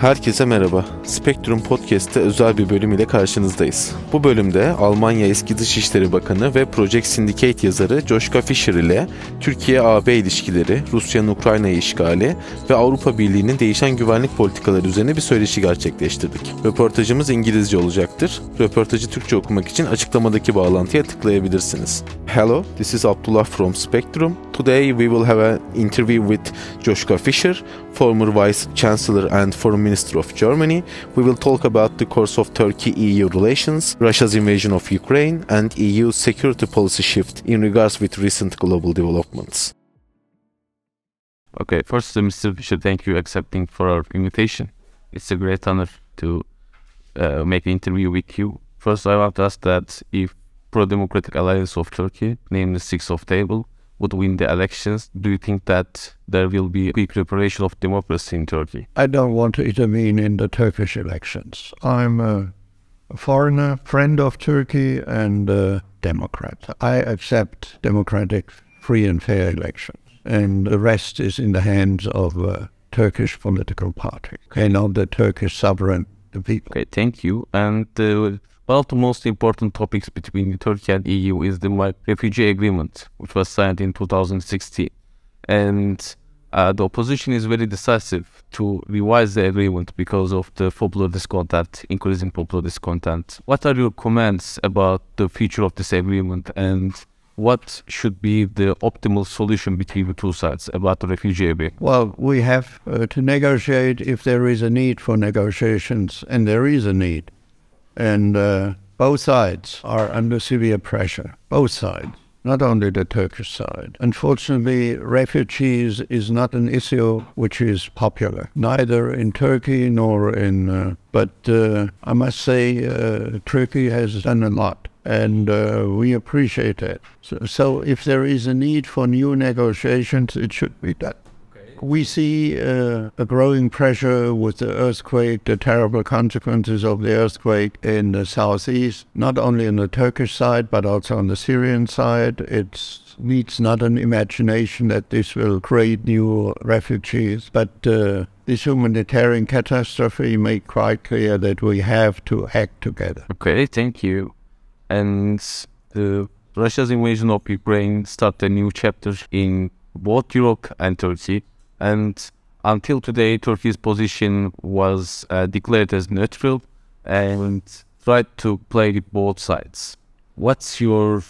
Herkese merhaba. Spektrum Podcast'te özel bir bölüm ile karşınızdayız. Bu bölümde Almanya eski Dışişleri Bakanı ve Project Syndicate yazarı Joshka Fischer ile Türkiye-AB ilişkileri, Rusya'nın Ukrayna'yı işgali ve Avrupa Birliği'nin değişen güvenlik politikaları üzerine bir söyleşi gerçekleştirdik. Röportajımız İngilizce olacaktır. Röportajı Türkçe okumak için açıklamadaki bağlantıya tıklayabilirsiniz. Hello, this is Abdullah from Spectrum. Today we will have an interview with Joshka Fischer, former Vice Chancellor and Foreign Minister of Germany. We will talk about the course of Turkey-EU relations, Russia's invasion of Ukraine, and EU security policy shift in regards with recent global developments. Okay, first, uh, Mr. Fischer, thank you accepting for our invitation. It's a great honor to uh, make an interview with you. First, I want to ask that if pro-democratic alliance of Turkey, namely Six of Table, would win the elections, do you think that there will be quick reparation of democracy in Turkey? I don't want to intervene in the Turkish elections. I'm a, a foreigner, friend of Turkey, and a Democrat. I accept democratic, free, and fair elections, and the rest is in the hands of a Turkish political party, and of the Turkish sovereign the people. Okay, thank you. And uh, one of the most important topics between Turkey and EU is the refugee agreement, which was signed in 2016. And uh, the opposition is very decisive to revise the agreement because of the popular discontent, increasing popular discontent. What are your comments about the future of this agreement and what should be the optimal solution between the two sides about the refugee agreement? Well, we have uh, to negotiate if there is a need for negotiations, and there is a need and uh, both sides are under severe pressure. Both sides, not only the Turkish side. Unfortunately, refugees is not an issue which is popular, neither in Turkey nor in. Uh, but uh, I must say, uh, Turkey has done a lot. And uh, we appreciate it. So, so, if there is a need for new negotiations, it should be done. We see uh, a growing pressure with the earthquake, the terrible consequences of the earthquake in the southeast, not only on the Turkish side, but also on the Syrian side. It needs not an imagination that this will create new refugees, but uh, this humanitarian catastrophe made quite clear that we have to act together. Okay, thank you. And the Russia's invasion of Ukraine started a new chapter in both Europe and Turkey and until today, Turkey's position was uh, declared as neutral and tried to play both sides. What's your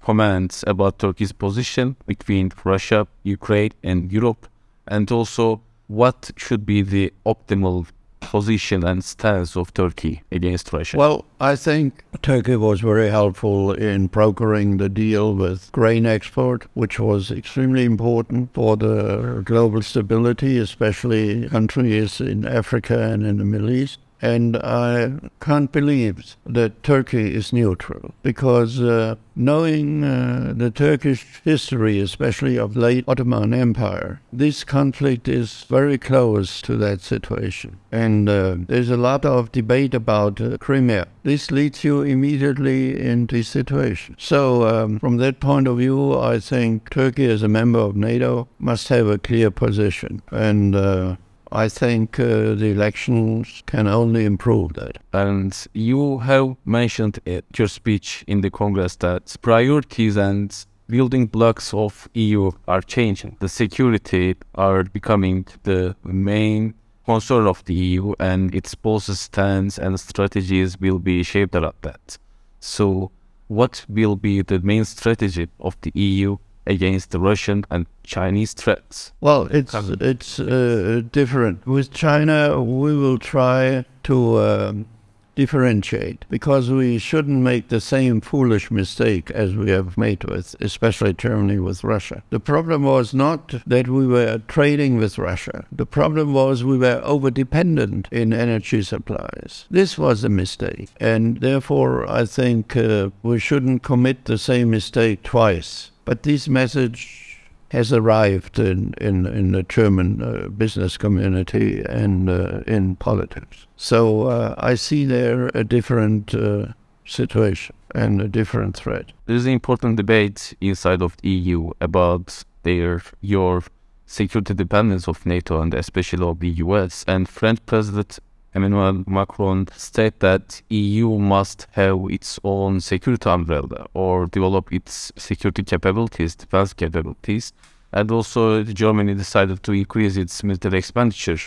comments about Turkey's position between Russia, Ukraine, and Europe? And also, what should be the optimal position and stance of Turkey against Russia? Well, I think Turkey was very helpful in brokering the deal with grain export, which was extremely important for the global stability, especially countries in Africa and in the Middle East. And I can't believe that Turkey is neutral because uh, knowing uh, the Turkish history, especially of late Ottoman Empire, this conflict is very close to that situation. And uh, there's a lot of debate about uh, Crimea. This leads you immediately into situation. So, um, from that point of view, I think Turkey, as a member of NATO, must have a clear position. And uh, I think uh, the elections can only improve that. And you have mentioned in your speech in the Congress that priorities and building blocks of EU are changing. The security are becoming the main concern of the EU, and its policy stance and strategies will be shaped around that. So, what will be the main strategy of the EU against the Russian and Chinese threats? Well, it's it's uh, different. With China, we will try to um, differentiate because we shouldn't make the same foolish mistake as we have made with, especially Germany with Russia. The problem was not that we were trading with Russia. The problem was we were over dependent in energy supplies. This was a mistake, and therefore I think uh, we shouldn't commit the same mistake twice. But this message has arrived in, in, in the German uh, business community and uh, in politics. So uh, I see there a different uh, situation and a different threat. There is an important debate inside of the EU about their your security dependence of NATO and especially of the US. And French President Emmanuel Macron stated that EU must have its own security umbrella or develop its security capabilities, defense capabilities. And also Germany decided to increase its military expenditure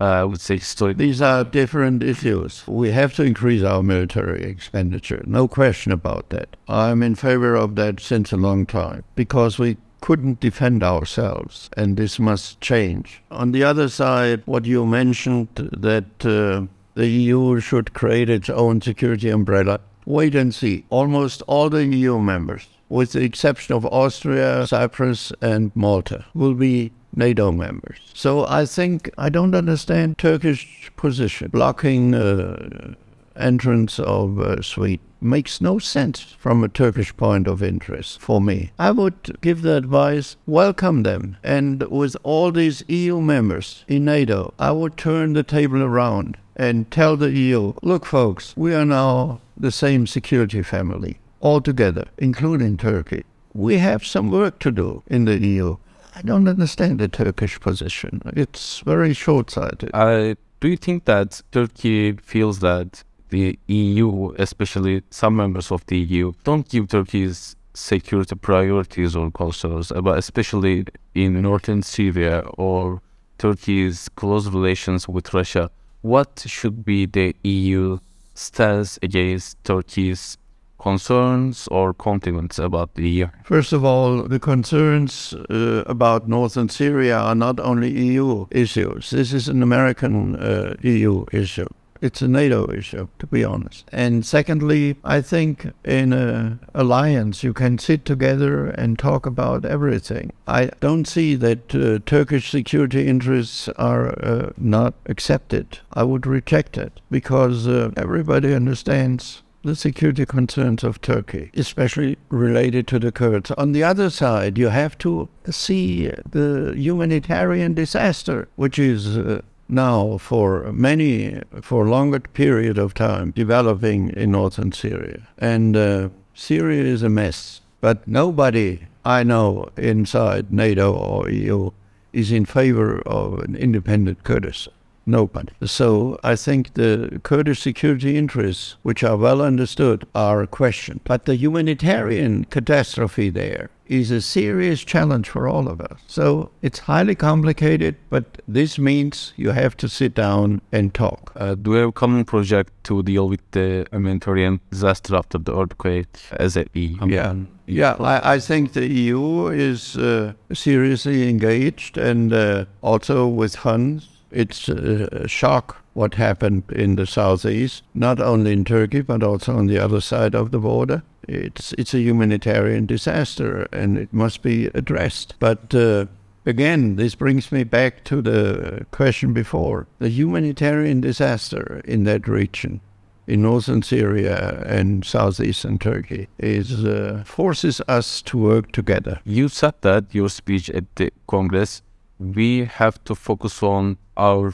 uh, I would say. These are different issues. We have to increase our military expenditure, no question about that. I'm in favor of that since a long time because we couldn't defend ourselves, and this must change. On the other side, what you mentioned that uh, the EU should create its own security umbrella. Wait and see. Almost all the EU members, with the exception of Austria, Cyprus, and Malta, will be NATO members. So I think I don't understand Turkish position blocking uh, entrance of uh, Sweden makes no sense from a Turkish point of interest for me. I would give the advice welcome them and with all these EU members in NATO I would turn the table around and tell the EU look folks we are now the same security family all together including Turkey. We have some work to do in the EU. I don't understand the Turkish position. It's very short sighted. Uh, do you think that Turkey feels that the EU, especially some members of the EU, don't give Turkey's security priorities or concerns, but especially in northern Syria or Turkey's close relations with Russia? What should be the EU stance against Turkey's concerns or compliments about the year? First of all, the concerns uh, about northern Syria are not only EU issues. This is an American uh, EU issue. It's a NATO issue, to be honest. And secondly, I think in an alliance you can sit together and talk about everything. I don't see that uh, Turkish security interests are uh, not accepted. I would reject it because uh, everybody understands the security concerns of Turkey, especially related to the Kurds. On the other side, you have to see the humanitarian disaster, which is uh, now for many, for longer period of time, developing in northern Syria. And uh, Syria is a mess. But nobody I know inside NATO or EU is in favor of an independent Kurdistan nobody. So I think the Kurdish security interests, which are well understood, are questioned. But the humanitarian catastrophe there is a serious challenge for all of us. So it's highly complicated, but this means you have to sit down and talk. Uh, do we have a common project to deal with the humanitarian disaster after the earthquake as a EU? Yeah. Yeah, I, I think the EU is uh, seriously engaged and uh, also with funds it's a shock what happened in the southeast, not only in Turkey but also on the other side of the border. It's it's a humanitarian disaster and it must be addressed. But uh, again, this brings me back to the question before: the humanitarian disaster in that region in northern Syria and southeastern Turkey is uh, forces us to work together. You said that your speech at the Congress we have to focus on our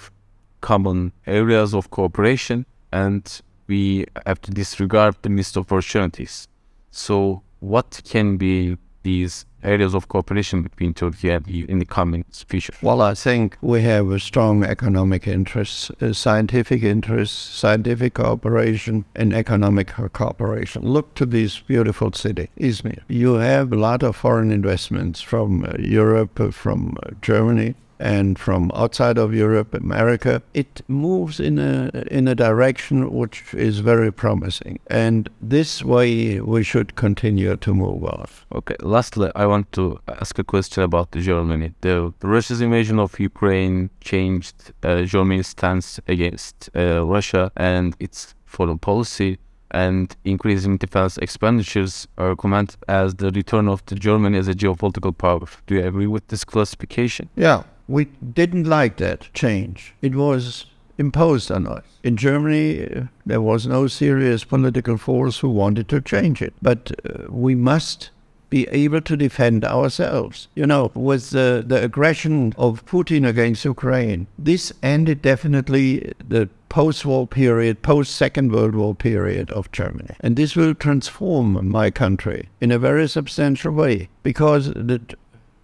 common areas of cooperation and we have to disregard the missed opportunities. So, what can be these areas of cooperation between Turkey and EU in the coming future? Well, I think we have a strong economic interest, scientific interest, scientific cooperation, and economic cooperation. Look to this beautiful city, Izmir. You have a lot of foreign investments from uh, Europe, uh, from uh, Germany, and from outside of Europe, America, it moves in a in a direction which is very promising. And this way we should continue to move on. Okay. Lastly, I want to ask a question about Germany. The, the Russia's invasion of Ukraine changed uh, Germany's stance against uh, Russia and its foreign policy and increasing defense expenditures are commented as the return of the Germany as a geopolitical power. Do you agree with this classification? Yeah, we didn't like that change. It was imposed on us. In Germany, uh, there was no serious political force who wanted to change it. But uh, we must be able to defend ourselves. You know, with the, the aggression of Putin against Ukraine, this ended definitely the post war period, post Second World War period of Germany. And this will transform my country in a very substantial way because the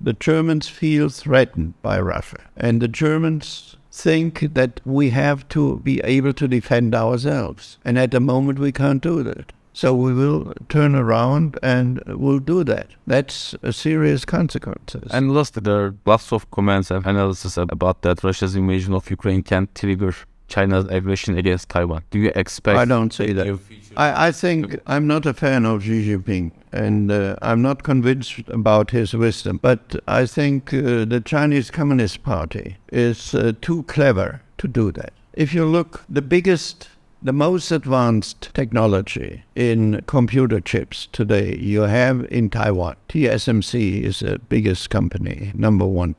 The Germans feel threatened by Russia, and the Germans think that we have to be able to defend ourselves. And at the moment, we can't do that. So we will turn around and we'll do that. That's a serious consequences. And lastly, there are lots of comments and analysis about that Russia's invasion of Ukraine can trigger China's aggression against Taiwan. Do you expect? I don't say that. I, I think I'm not a fan of Xi Jinping, and uh, I'm not convinced about his wisdom. But I think uh, the Chinese Communist Party is uh, too clever to do that. If you look, the biggest, the most advanced technology in computer chips today you have in Taiwan. TSMC is the biggest company, number one.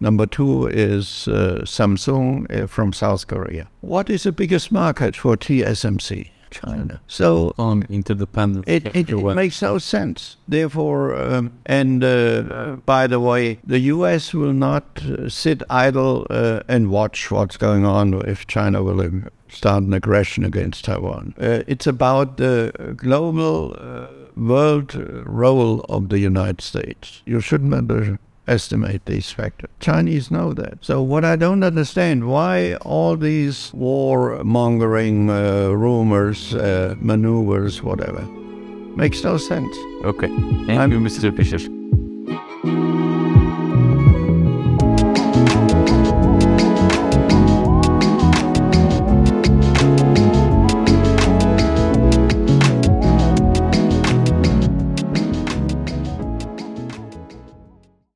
Number two is uh, Samsung uh, from South Korea. What is the biggest market for TSMC? China. So on interdependence. it, it, it makes no sense. Therefore, um, and uh, by the way, the U.S. will not uh, sit idle uh, and watch what's going on if China will um, start an aggression against Taiwan. Uh, it's about the global uh, world role of the United States. You shouldn't underestimate these factors. Chinese know that. So what I don't understand why all these war mongering uh, rumors, uh, maneuvers, whatever, makes no sense. Okay. Thank I'm- you, Mr. Fischer.